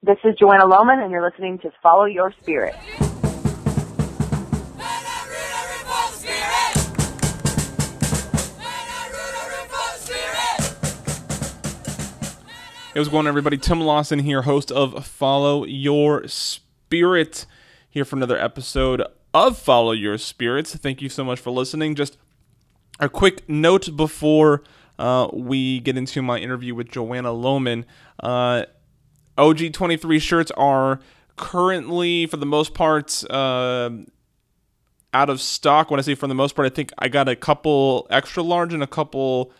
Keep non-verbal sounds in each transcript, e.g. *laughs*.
This is Joanna Lohman, and you're listening to Follow Your Spirit. Hey, what's going on, everybody? Tim Lawson here, host of Follow Your Spirit, here for another episode of Follow Your Spirits. Thank you so much for listening. Just a quick note before uh, we get into my interview with Joanna Lohman. Uh, OG23 shirts are currently, for the most part, uh, out of stock. When I say for the most part, I think I got a couple extra large and a couple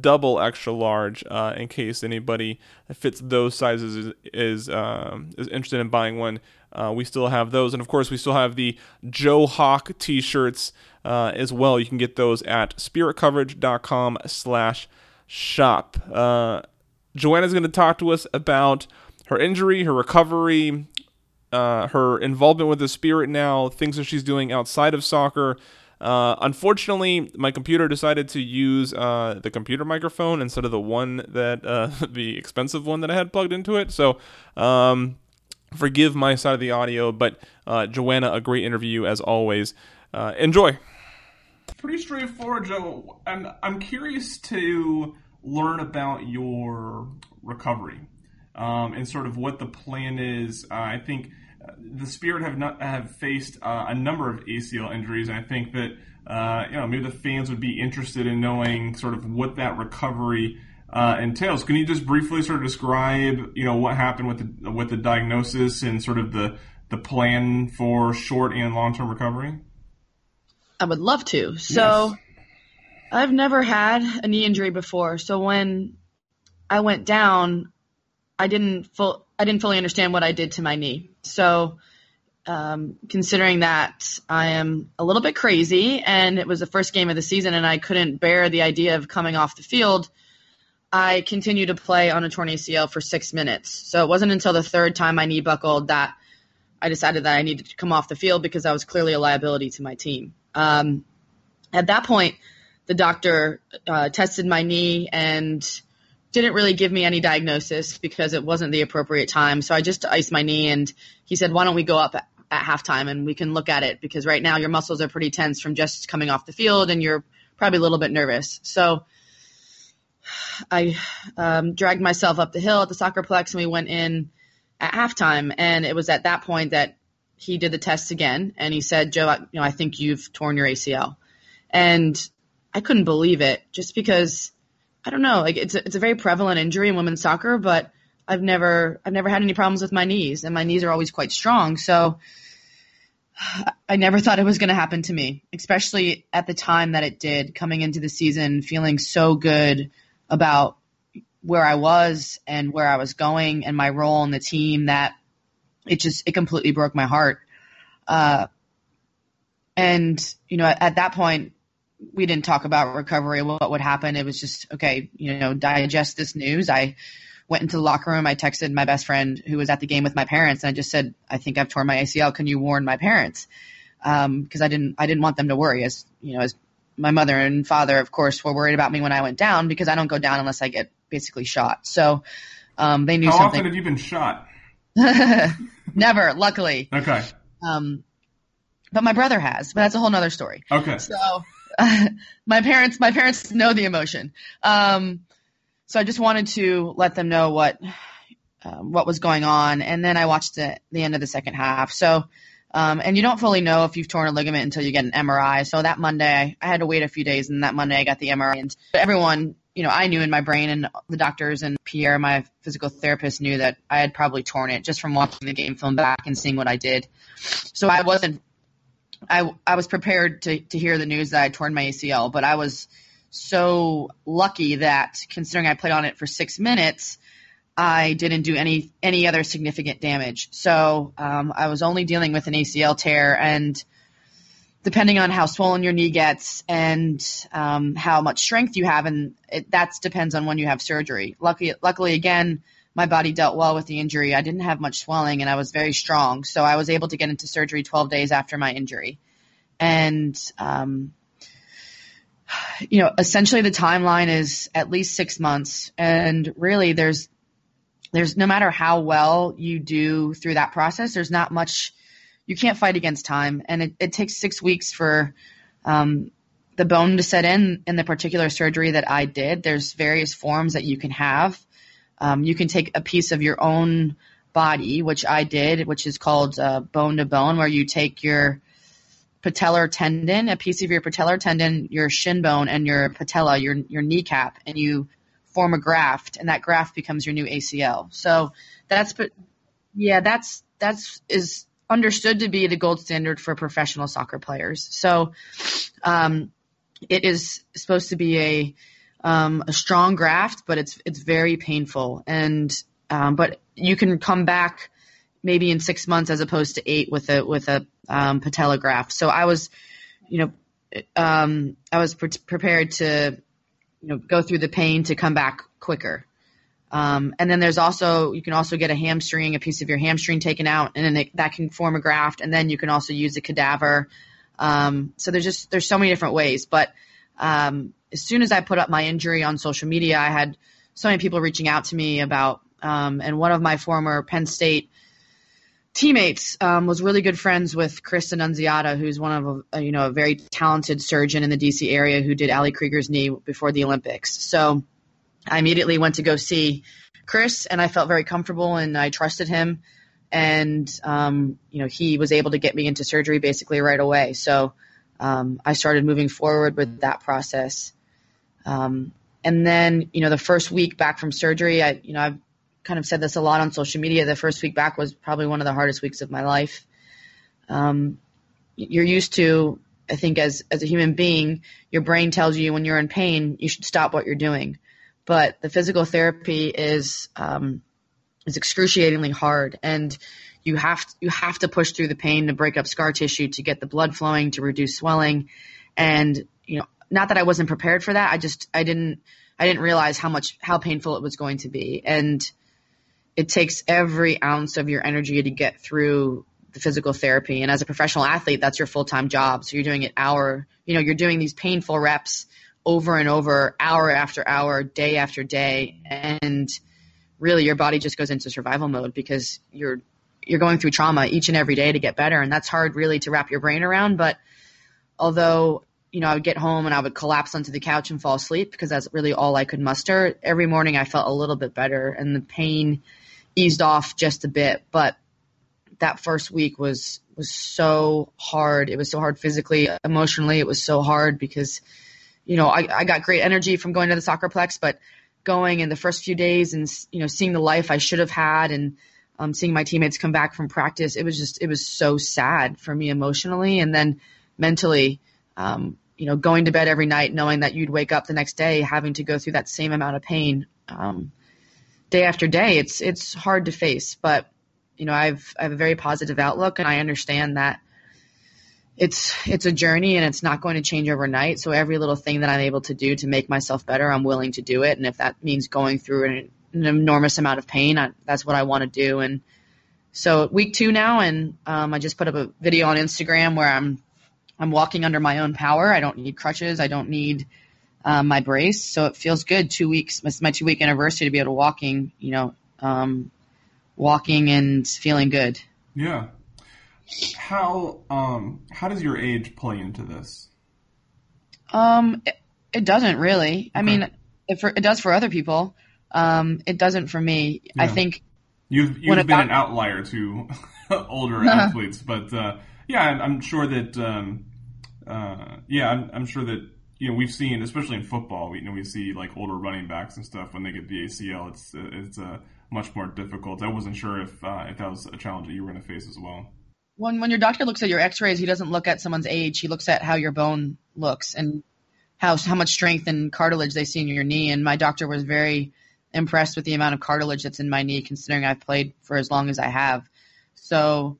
double extra large uh, in case anybody that fits those sizes is is, um, is interested in buying one. Uh, we still have those, and of course, we still have the Joe Hawk T-shirts uh, as well. You can get those at spiritcoverage.com/slash shop. Uh, Joanna's going to talk to us about her injury, her recovery, uh, her involvement with the Spirit now, things that she's doing outside of soccer. Uh, unfortunately, my computer decided to use uh, the computer microphone instead of the one that uh, *laughs* the expensive one that I had plugged into it. So, um, forgive my side of the audio, but uh, Joanna, a great interview as always. Uh, enjoy. Pretty straightforward, Joe. I'm I'm curious to learn about your recovery um, and sort of what the plan is. Uh, I think the Spirit have not have faced uh, a number of ACL injuries, and I think that uh, you know maybe the fans would be interested in knowing sort of what that recovery uh, entails. Can you just briefly sort of describe you know what happened with the with the diagnosis and sort of the the plan for short and long term recovery? I would love to. So yes. I've never had a knee injury before, so when I went down, I didn't full I didn't fully understand what I did to my knee. So, um, considering that I am a little bit crazy and it was the first game of the season and I couldn't bear the idea of coming off the field, I continued to play on a torn ACL for six minutes. So it wasn't until the third time my knee buckled that I decided that I needed to come off the field because I was clearly a liability to my team. Um, at that point, the doctor uh, tested my knee and didn't really give me any diagnosis because it wasn't the appropriate time. So I just iced my knee and he said, why don't we go up at, halftime and we can look at it because right now your muscles are pretty tense from just coming off the field and you're probably a little bit nervous. So I um, dragged myself up the hill at the soccerplex and we went in at halftime. And it was at that point that he did the tests again and he said, Joe, I, you know, I think you've torn your ACL. And I couldn't believe it just because I don't know, like it's a, it's a very prevalent injury in women's soccer, but I've never I've never had any problems with my knees, and my knees are always quite strong. So *sighs* I never thought it was going to happen to me, especially at the time that it did. Coming into the season, feeling so good about where I was and where I was going and my role in the team that it just it completely broke my heart. Uh, and you know, at, at that point, we didn't talk about recovery, what would happen. It was just, okay, you know, digest this news. I went into the locker room. I texted my best friend who was at the game with my parents, and I just said, I think I've torn my ACL. Can you warn my parents? Because um, I didn't, I didn't want them to worry. As you know, as my mother and father, of course, were worried about me when I went down because I don't go down unless I get basically shot. So um, they knew How something. often have you been shot? *laughs* Never, luckily. Okay. Um, but my brother has, but that's a whole nother story. Okay. So *laughs* my parents my parents know the emotion. Um, so I just wanted to let them know what um, what was going on, and then I watched the the end of the second half. So. Um, and you don't fully know if you've torn a ligament until you get an MRI. So that Monday, I, I had to wait a few days, and that Monday I got the MRI. And everyone, you know, I knew in my brain, and the doctors and Pierre, my physical therapist, knew that I had probably torn it just from watching the game film back and seeing what I did. So I wasn't I I was prepared to to hear the news that I torn my ACL, but I was so lucky that considering I played on it for six minutes, I didn't do any any other significant damage. So um, I was only dealing with an ACL tear, and depending on how swollen your knee gets and um, how much strength you have, and that depends on when you have surgery. Luckily, luckily again, my body dealt well with the injury. I didn't have much swelling and I was very strong. So I was able to get into surgery 12 days after my injury. And, um, you know, essentially the timeline is at least six months. And really, there's there's no matter how well you do through that process, there's not much you can't fight against time, and it, it takes six weeks for um, the bone to set in in the particular surgery that I did. There's various forms that you can have. Um, you can take a piece of your own body, which I did, which is called uh, bone to bone, where you take your patellar tendon, a piece of your patellar tendon, your shin bone, and your patella, your your kneecap, and you form a graft, and that graft becomes your new ACL. So that's but yeah, that's that's is understood to be the gold standard for professional soccer players. So um, it is supposed to be a um, a strong graft, but it's it's very painful. And um, but you can come back maybe in six months as opposed to eight with a with a um, patella graft. So I was, you know, um, I was pre- prepared to, you know, go through the pain to come back quicker. Um, and then there's also you can also get a hamstring, a piece of your hamstring taken out, and then it, that can form a graft. And then you can also use a cadaver. Um, so there's just there's so many different ways. But um, as soon as I put up my injury on social media, I had so many people reaching out to me about. Um, and one of my former Penn State teammates um, was really good friends with Chris Annunziata, who's one of a, you know a very talented surgeon in the DC area who did Ali Krieger's knee before the Olympics. So I immediately went to go see Chris, and I felt very comfortable and I trusted him. And um, you know, he was able to get me into surgery basically right away. So um, I started moving forward with that process. Um, and then, you know, the first week back from surgery, I, you know, I've kind of said this a lot on social media. The first week back was probably one of the hardest weeks of my life. Um, you're used to, I think, as as a human being, your brain tells you when you're in pain, you should stop what you're doing but the physical therapy is um, is excruciatingly hard, and you have to, you have to push through the pain to break up scar tissue to get the blood flowing to reduce swelling, and you know, not that I wasn't prepared for that. I just I didn't I didn't realize how much how painful it was going to be, and it takes every ounce of your energy to get through the physical therapy. And as a professional athlete, that's your full time job. So you're doing it hour, you know, you're doing these painful reps over and over, hour after hour, day after day, and really your body just goes into survival mode because you're you're going through trauma each and every day to get better, and that's hard really to wrap your brain around. But although you know I would get home and I would collapse onto the couch and fall asleep because that's really all I could muster. Every morning I felt a little bit better, and the pain eased off just a bit, but that first week was was so hard. It was so hard physically, emotionally. It was so hard because you know, I, I got great energy from going to the soccerplex, but going in the first few days and you know seeing the life I should have had and um, seeing my teammates come back from practice, it was just it was so sad for me emotionally and then mentally. Um, you know, going to bed every night knowing that you'd wake up the next day having to go through that same amount of pain um, day after day. It's it's hard to face, but you know, I've I have a very positive outlook and I understand that it's it's a journey and it's not going to change overnight. So every little thing that I'm able to do to make myself better, I'm willing to do it. And if that means going through an, an enormous amount of pain, I, that's what I want to do. And so week two now, and um, I just put up a video on Instagram where I'm I'm walking under my own power. I don't need crutches. I don't need um, my brace. So it feels good. Two weeks. It's my two week anniversary to be able to walking. You know, um, walking and feeling good. Yeah, how um how does your age play into this? Um, it, it doesn't really. Okay. I mean, it, for, it does for other people. Um, it doesn't for me. Yeah. I think you've you've been an outlier to *laughs* older athletes, but uh, yeah, I'm, I'm, sure that um, uh, yeah, I'm, I'm sure that you know we've seen, especially in football, we you know we see like older running backs and stuff when they get the ACL. It's it's uh, much more difficult. I wasn't sure if uh, if that was a challenge that you were going to face as well when when your doctor looks at your X-rays, he doesn't look at someone's age. He looks at how your bone looks and how how much strength and cartilage they see in your knee. And my doctor was very impressed with the amount of cartilage that's in my knee, considering I've played for as long as I have. So,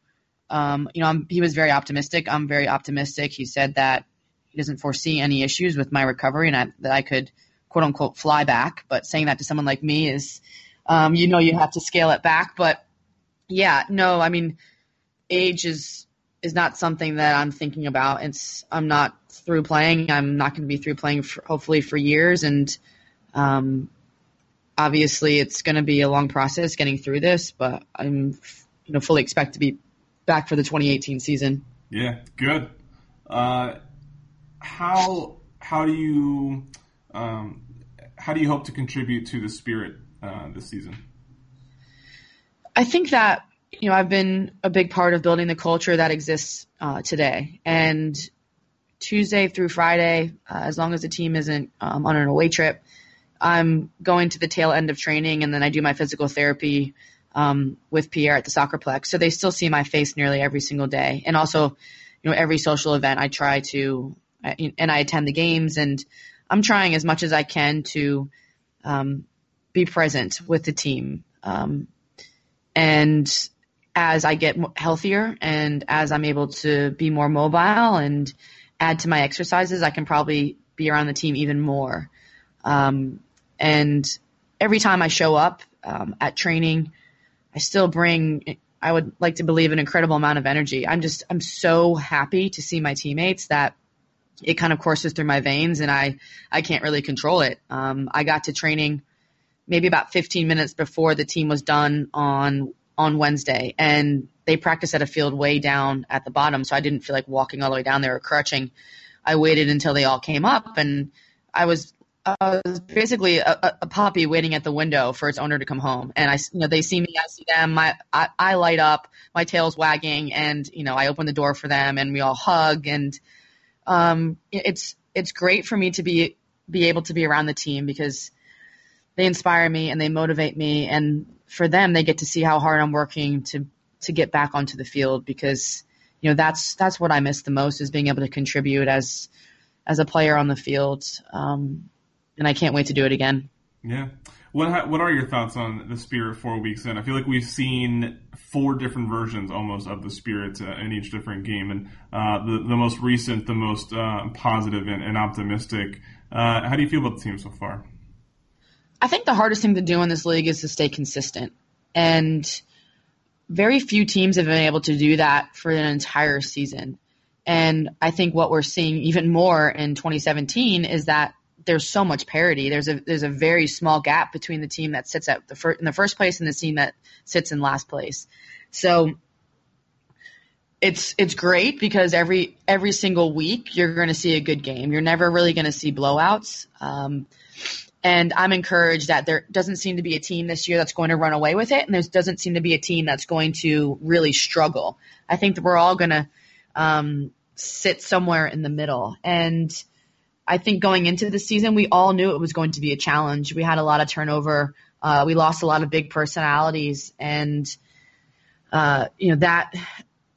um, you know, I'm, he was very optimistic. I'm very optimistic. He said that he doesn't foresee any issues with my recovery and I, that I could quote unquote fly back. But saying that to someone like me is, um, you know, you have to scale it back. But yeah, no, I mean age is is not something that I'm thinking about. It's I'm not through playing. I'm not going to be through playing for, hopefully for years, and um, obviously it's going to be a long process getting through this, but I'm you know fully expect to be back for the 2018 season. Yeah, good. Uh, how how do you um, how do you hope to contribute to the spirit uh, this season? I think that you know I've been a big part of building the culture that exists uh, today, and Tuesday through Friday, uh, as long as the team isn't um, on an away trip, I'm going to the tail end of training, and then I do my physical therapy um, with Pierre at the Soccerplex. So they still see my face nearly every single day, and also, you know, every social event I try to, and I attend the games, and I'm trying as much as I can to um, be present with the team. Um, and as I get healthier and as I'm able to be more mobile and add to my exercises, I can probably be around the team even more. Um, and every time I show up um, at training, I still bring, I would like to believe, an incredible amount of energy. I'm just, I'm so happy to see my teammates that it kind of courses through my veins and I, I can't really control it. Um, I got to training maybe about 15 minutes before the team was done on, on Wednesday and they practiced at a field way down at the bottom. So I didn't feel like walking all the way down there or crutching. I waited until they all came up and I was uh, basically a, a, puppy waiting at the window for its owner to come home. And I, you know, they see me, I see them, my, I, I light up, my tail's wagging, and you know, I open the door for them, and we all hug, and um, it's it's great for me to be be able to be around the team because they inspire me and they motivate me, and for them, they get to see how hard I'm working to to get back onto the field because you know that's that's what I miss the most is being able to contribute as as a player on the field. Um, and I can't wait to do it again. Yeah. What what are your thoughts on the Spirit four weeks in? I feel like we've seen four different versions almost of the Spirit uh, in each different game, and uh, the the most recent, the most uh, positive and, and optimistic. Uh, how do you feel about the team so far? I think the hardest thing to do in this league is to stay consistent, and very few teams have been able to do that for an entire season. And I think what we're seeing even more in 2017 is that there's so much parity. There's a there's a very small gap between the team that sits at the fir- in the first place and the team that sits in last place. So it's it's great because every every single week you're going to see a good game. You're never really going to see blowouts. Um, and I'm encouraged that there doesn't seem to be a team this year that's going to run away with it, and there doesn't seem to be a team that's going to really struggle. I think that we're all going to um, sit somewhere in the middle, and I think going into the season, we all knew it was going to be a challenge. We had a lot of turnover. Uh, we lost a lot of big personalities, and uh, you know that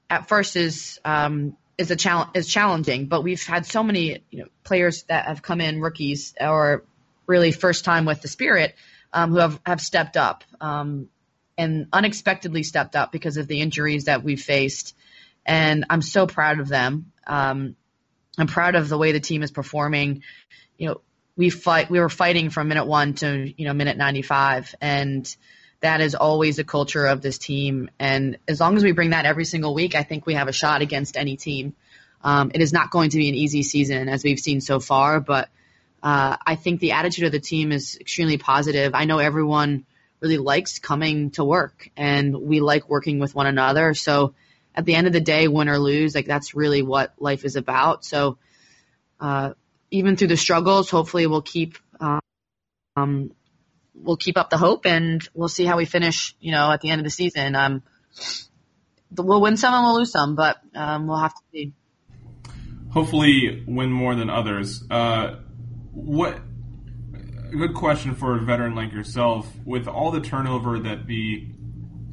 at first is um, is a challenge is challenging. But we've had so many you know players that have come in, rookies or really first time with the Spirit, um, who have have stepped up um, and unexpectedly stepped up because of the injuries that we've faced, and I'm so proud of them. Um, I'm proud of the way the team is performing. You know, we fight. We were fighting from minute one to you know minute 95, and that is always the culture of this team. And as long as we bring that every single week, I think we have a shot against any team. Um, it is not going to be an easy season as we've seen so far, but uh, I think the attitude of the team is extremely positive. I know everyone really likes coming to work, and we like working with one another. So at the end of the day, win or lose, like that's really what life is about. So, uh, even through the struggles, hopefully we'll keep, um, we'll keep up the hope and we'll see how we finish, you know, at the end of the season. Um, we'll win some and we'll lose some, but, um, we'll have to see. Hopefully win more than others. Uh, what, good question for a veteran like yourself with all the turnover that the,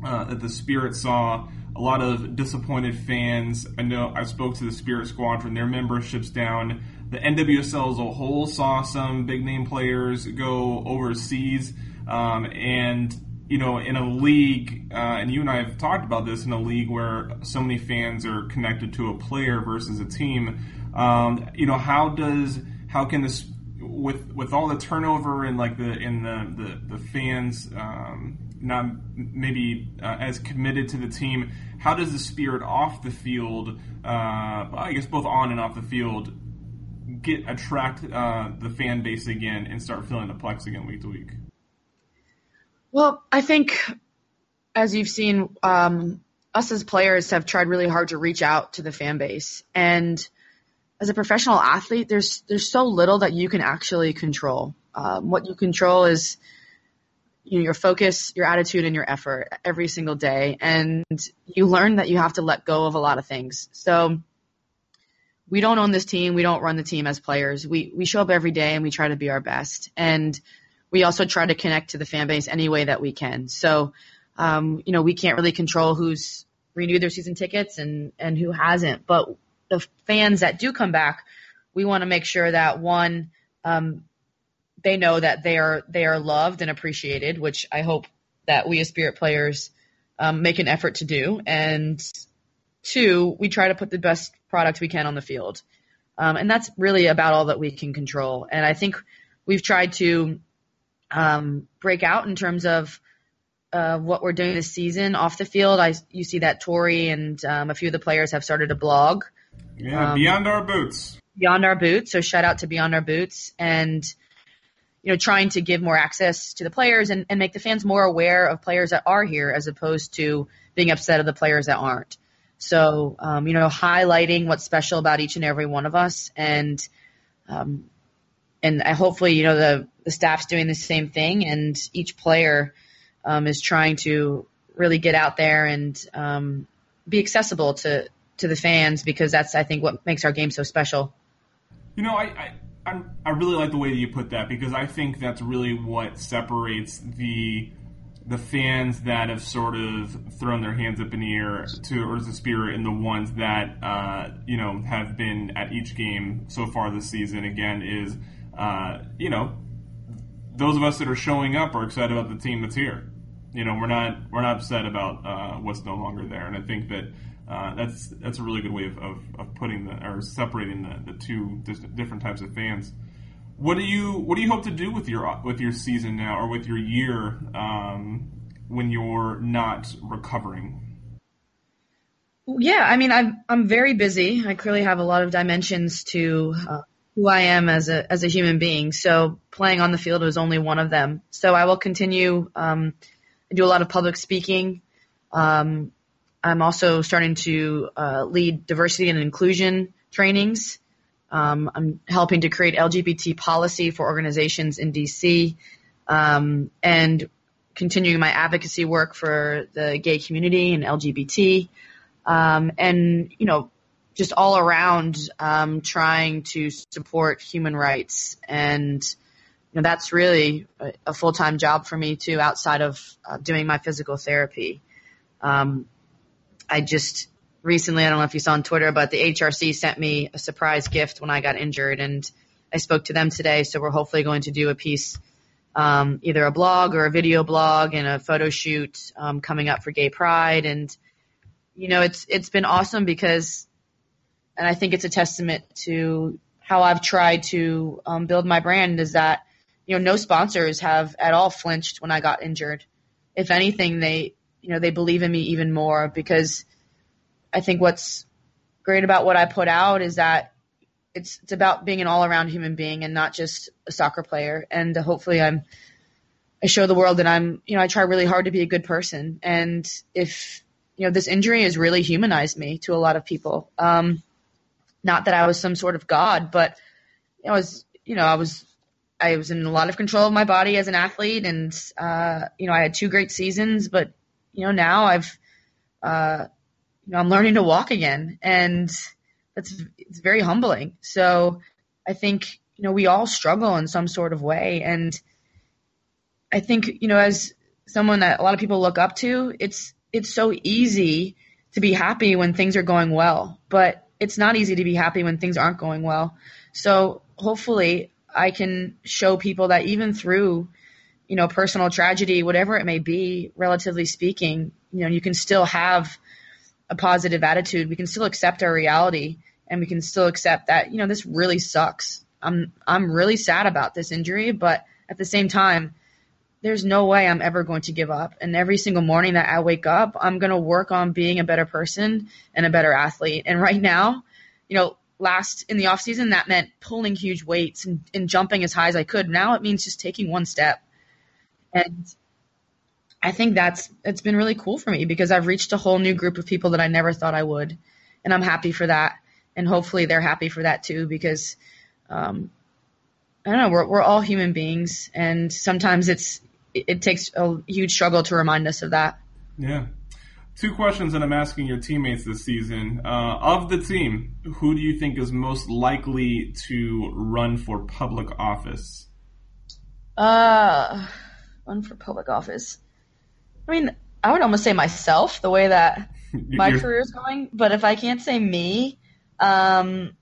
uh, that the Spirit saw a lot of disappointed fans. I know I spoke to the Spirit Squadron, their membership's down. The NWSL as a whole saw some big name players go overseas. Um, and, you know, in a league, uh, and you and I have talked about this, in a league where so many fans are connected to a player versus a team, um, you know, how does, how can this, with with all the turnover and like the in the the, the fans um, not maybe uh, as committed to the team. How does the spirit off the field, uh, I guess both on and off the field, get attract uh, the fan base again and start filling the plex again week to week? Well, I think as you've seen, um, us as players have tried really hard to reach out to the fan base, and as a professional athlete, there's there's so little that you can actually control. Um, what you control is you know, your focus, your attitude, and your effort every single day, and you learn that you have to let go of a lot of things. So we don't own this team. We don't run the team as players. We we show up every day and we try to be our best. And we also try to connect to the fan base any way that we can. So, um, you know, we can't really control who's renewed their season tickets and and who hasn't. But the fans that do come back, we want to make sure that one, um, they know that they are they are loved and appreciated, which I hope that we as Spirit players um, make an effort to do. And two, we try to put the best product we can on the field. Um, and that's really about all that we can control. And I think we've tried to um, break out in terms of uh, what we're doing this season off the field. I you see that Tori and um, a few of the players have started a blog. Yeah, beyond our boots. Beyond our boots. So shout out to Beyond Our Boots and you know trying to give more access to the players and, and make the fans more aware of players that are here as opposed to being upset of the players that aren't. So, um, you know, highlighting what's special about each and every one of us, and um, and hopefully, you know, the the staff's doing the same thing, and each player um, is trying to really get out there and um, be accessible to to the fans because that's I think what makes our game so special. You know, I, I I really like the way that you put that because I think that's really what separates the the fans that have sort of thrown their hands up in the air to Urza Spirit and the ones that uh, you know have been at each game so far this season again is uh, you know those of us that are showing up are excited about the team that's here. You know we're not we're not upset about uh, what's no longer there, and I think that. Uh, that's that's a really good way of, of, of putting the or separating the, the two different types of fans. What do you What do you hope to do with your with your season now, or with your year um, when you're not recovering? Yeah, I mean, I'm I'm very busy. I clearly have a lot of dimensions to uh, who I am as a as a human being. So playing on the field was only one of them. So I will continue. Um, I do a lot of public speaking. Um, I'm also starting to uh, lead diversity and inclusion trainings. Um, I'm helping to create LGBT policy for organizations in DC um, and continuing my advocacy work for the gay community and LGBT. Um, and, you know, just all around um, trying to support human rights. And, you know, that's really a, a full time job for me, too, outside of uh, doing my physical therapy. Um, I just recently, I don't know if you saw on Twitter, but the HRC sent me a surprise gift when I got injured, and I spoke to them today. So we're hopefully going to do a piece, um, either a blog or a video blog and a photo shoot um, coming up for Gay Pride, and you know, it's it's been awesome because, and I think it's a testament to how I've tried to um, build my brand. Is that you know, no sponsors have at all flinched when I got injured. If anything, they you know they believe in me even more because I think what's great about what I put out is that it's it's about being an all around human being and not just a soccer player. And hopefully, I'm I show the world that I'm you know I try really hard to be a good person. And if you know this injury has really humanized me to a lot of people. Um, not that I was some sort of god, but I was you know I was I was in a lot of control of my body as an athlete, and uh, you know I had two great seasons, but you know now I've uh, you know, I'm learning to walk again, and that's it's very humbling. So I think you know we all struggle in some sort of way, and I think you know as someone that a lot of people look up to, it's it's so easy to be happy when things are going well, but it's not easy to be happy when things aren't going well. So hopefully I can show people that even through you know personal tragedy, whatever it may be, relatively speaking, you know you can still have a positive attitude, we can still accept our reality and we can still accept that, you know, this really sucks. I'm I'm really sad about this injury, but at the same time, there's no way I'm ever going to give up. And every single morning that I wake up, I'm going to work on being a better person and a better athlete. And right now, you know, last in the off season, that meant pulling huge weights and, and jumping as high as I could. Now it means just taking one step. And I think that's it's been really cool for me because I've reached a whole new group of people that I never thought I would, and I'm happy for that. And hopefully they're happy for that too because um, I don't know we're we're all human beings, and sometimes it's it, it takes a huge struggle to remind us of that. Yeah. Two questions that I'm asking your teammates this season. Uh, of the team, who do you think is most likely to run for public office? Uh, run for public office. I mean, I would almost say myself, the way that *laughs* my career is going. But if I can't say me, um,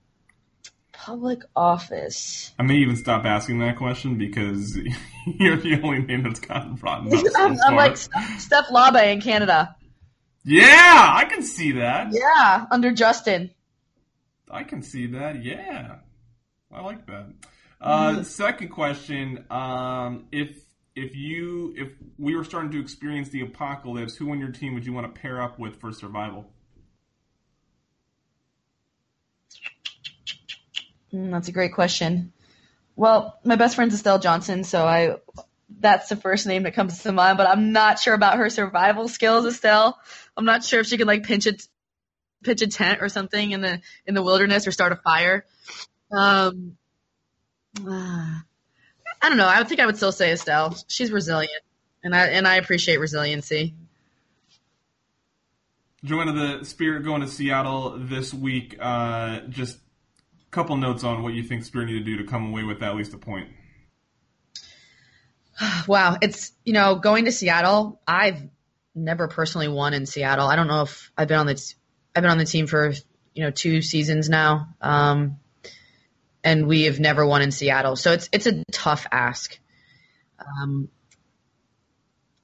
public office. I may even stop asking that question because *laughs* you're the only name that's gotten brought up. *laughs* so I'm, I'm like Steph Labbé in Canada. yeah, I can see that. Yeah, under Justin. I can see that. Yeah, I like that. Uh, Mm-hmm. Second question: um, If if you if we were starting to experience the apocalypse, who on your team would you want to pair up with for survival? Mm, that's a great question. Well, my best friend's Estelle Johnson, so I that's the first name that comes to mind. But I'm not sure about her survival skills, Estelle. I'm not sure if she can like pinch a pitch a tent or something in the in the wilderness or start a fire. Um, ah, I don't know. I would think I would still say Estelle. She's resilient, and I and I appreciate resiliency. Joanna, the Spirit going to Seattle this week. Uh, just a couple notes on what you think Spirit need to do to come away with at least a point. *sighs* Wow, it's you know going to Seattle. I've never personally won in Seattle. I don't know if I've been on the t- I've been on the team for you know two seasons now, um, and we have never won in Seattle. So it's it's a tough ask. Um,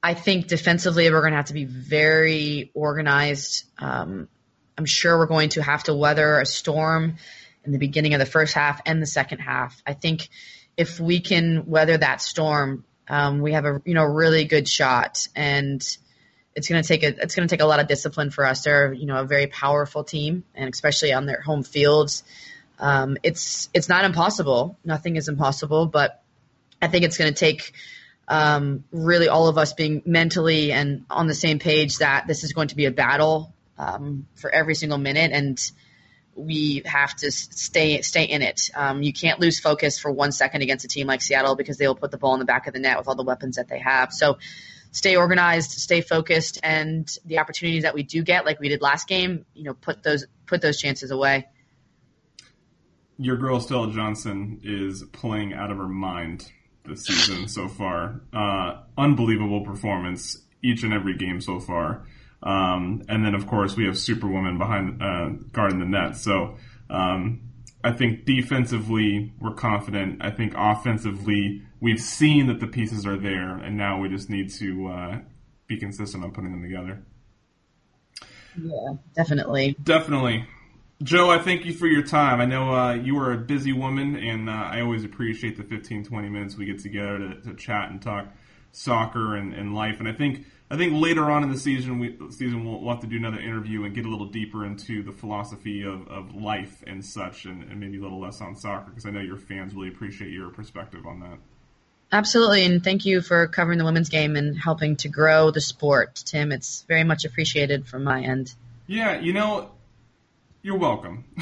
I think defensively we're going to have to be very organized. Um, I'm sure we're going to have to weather a storm in the beginning of the first half and the second half. I think if we can weather that storm, um, we have a you know really good shot, and it's going to take a it's going to take a lot of discipline for us. They're you know a very powerful team, and especially on their home fields, um, it's it's not impossible. Nothing is impossible, but I think it's going to take um, really all of us being mentally and on the same page that this is going to be a battle um, for every single minute, and we have to stay stay in it. Um, you can't lose focus for one second against a team like Seattle because they will put the ball in the back of the net with all the weapons that they have. So stay organized, stay focused, and the opportunities that we do get, like we did last game, you know, put those put those chances away. Your girl Estelle Johnson is playing out of her mind this season so *laughs* far. Uh, unbelievable performance each and every game so far. Um, and then of course we have Superwoman behind uh, guarding the net. So um, I think defensively we're confident. I think offensively we've seen that the pieces are there, and now we just need to uh, be consistent on putting them together. Yeah, definitely. Definitely. Joe, I thank you for your time. I know uh, you are a busy woman, and uh, I always appreciate the 15, 20 minutes we get together to, to chat and talk soccer and, and life. And I think I think later on in the season, we, season we'll, we'll have to do another interview and get a little deeper into the philosophy of, of life and such, and, and maybe a little less on soccer, because I know your fans really appreciate your perspective on that. Absolutely, and thank you for covering the women's game and helping to grow the sport, Tim. It's very much appreciated from my end. Yeah, you know, you're welcome. *laughs*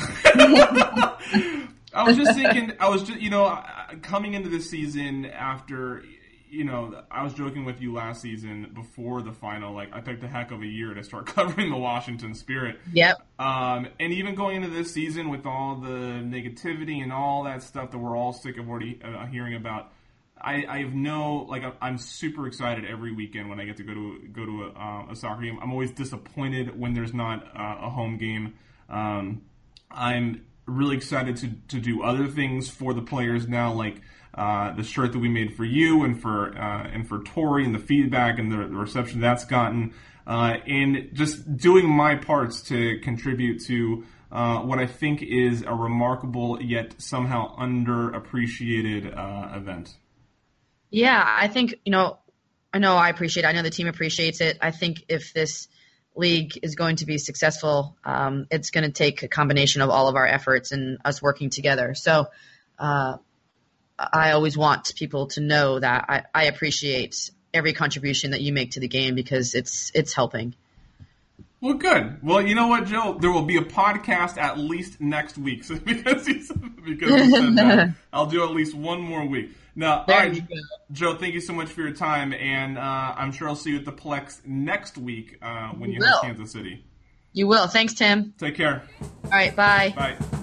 I was just *laughs* thinking, I was just, you know, coming into the season after, you know, I was joking with you last season before the final. Like, I took a heck of a year to start *laughs* covering the Washington Spirit. Yep. Um, and even going into this season with all the negativity and all that stuff that we're all sick of already uh, hearing about, I, I have no like I'm- I'm super excited every weekend when I get to go to go to a, uh, a soccer game. I'm always disappointed when there's not uh, a home game. Um, I'm really excited to to do other things for the players now, like uh, the shirt that we made for you and for uh, and for Tori and the feedback and the, the reception that's gotten, uh, and just doing my parts to contribute to uh, what I think is a remarkable yet somehow underappreciated uh, event. Yeah, I think, you know, I know I appreciate it. I know the team appreciates it. I think if this league is going to be successful, um, it's going to take a combination of all of our efforts and us working together. So uh, I always want people to know that I, I appreciate every contribution that you make to the game because it's it's helping. Well, good. Well, you know what, Joe? There will be a podcast at least next week so *laughs* because because said that. *laughs* I'll do at least one more week. Now, There all right, you go. Joe, thank you so much for your time, and uh, I'm sure I'll see you at the Plex next week uh, when you Will. host Kansas City. You will. Thanks, Tim. Take care. All right, bye. Bye.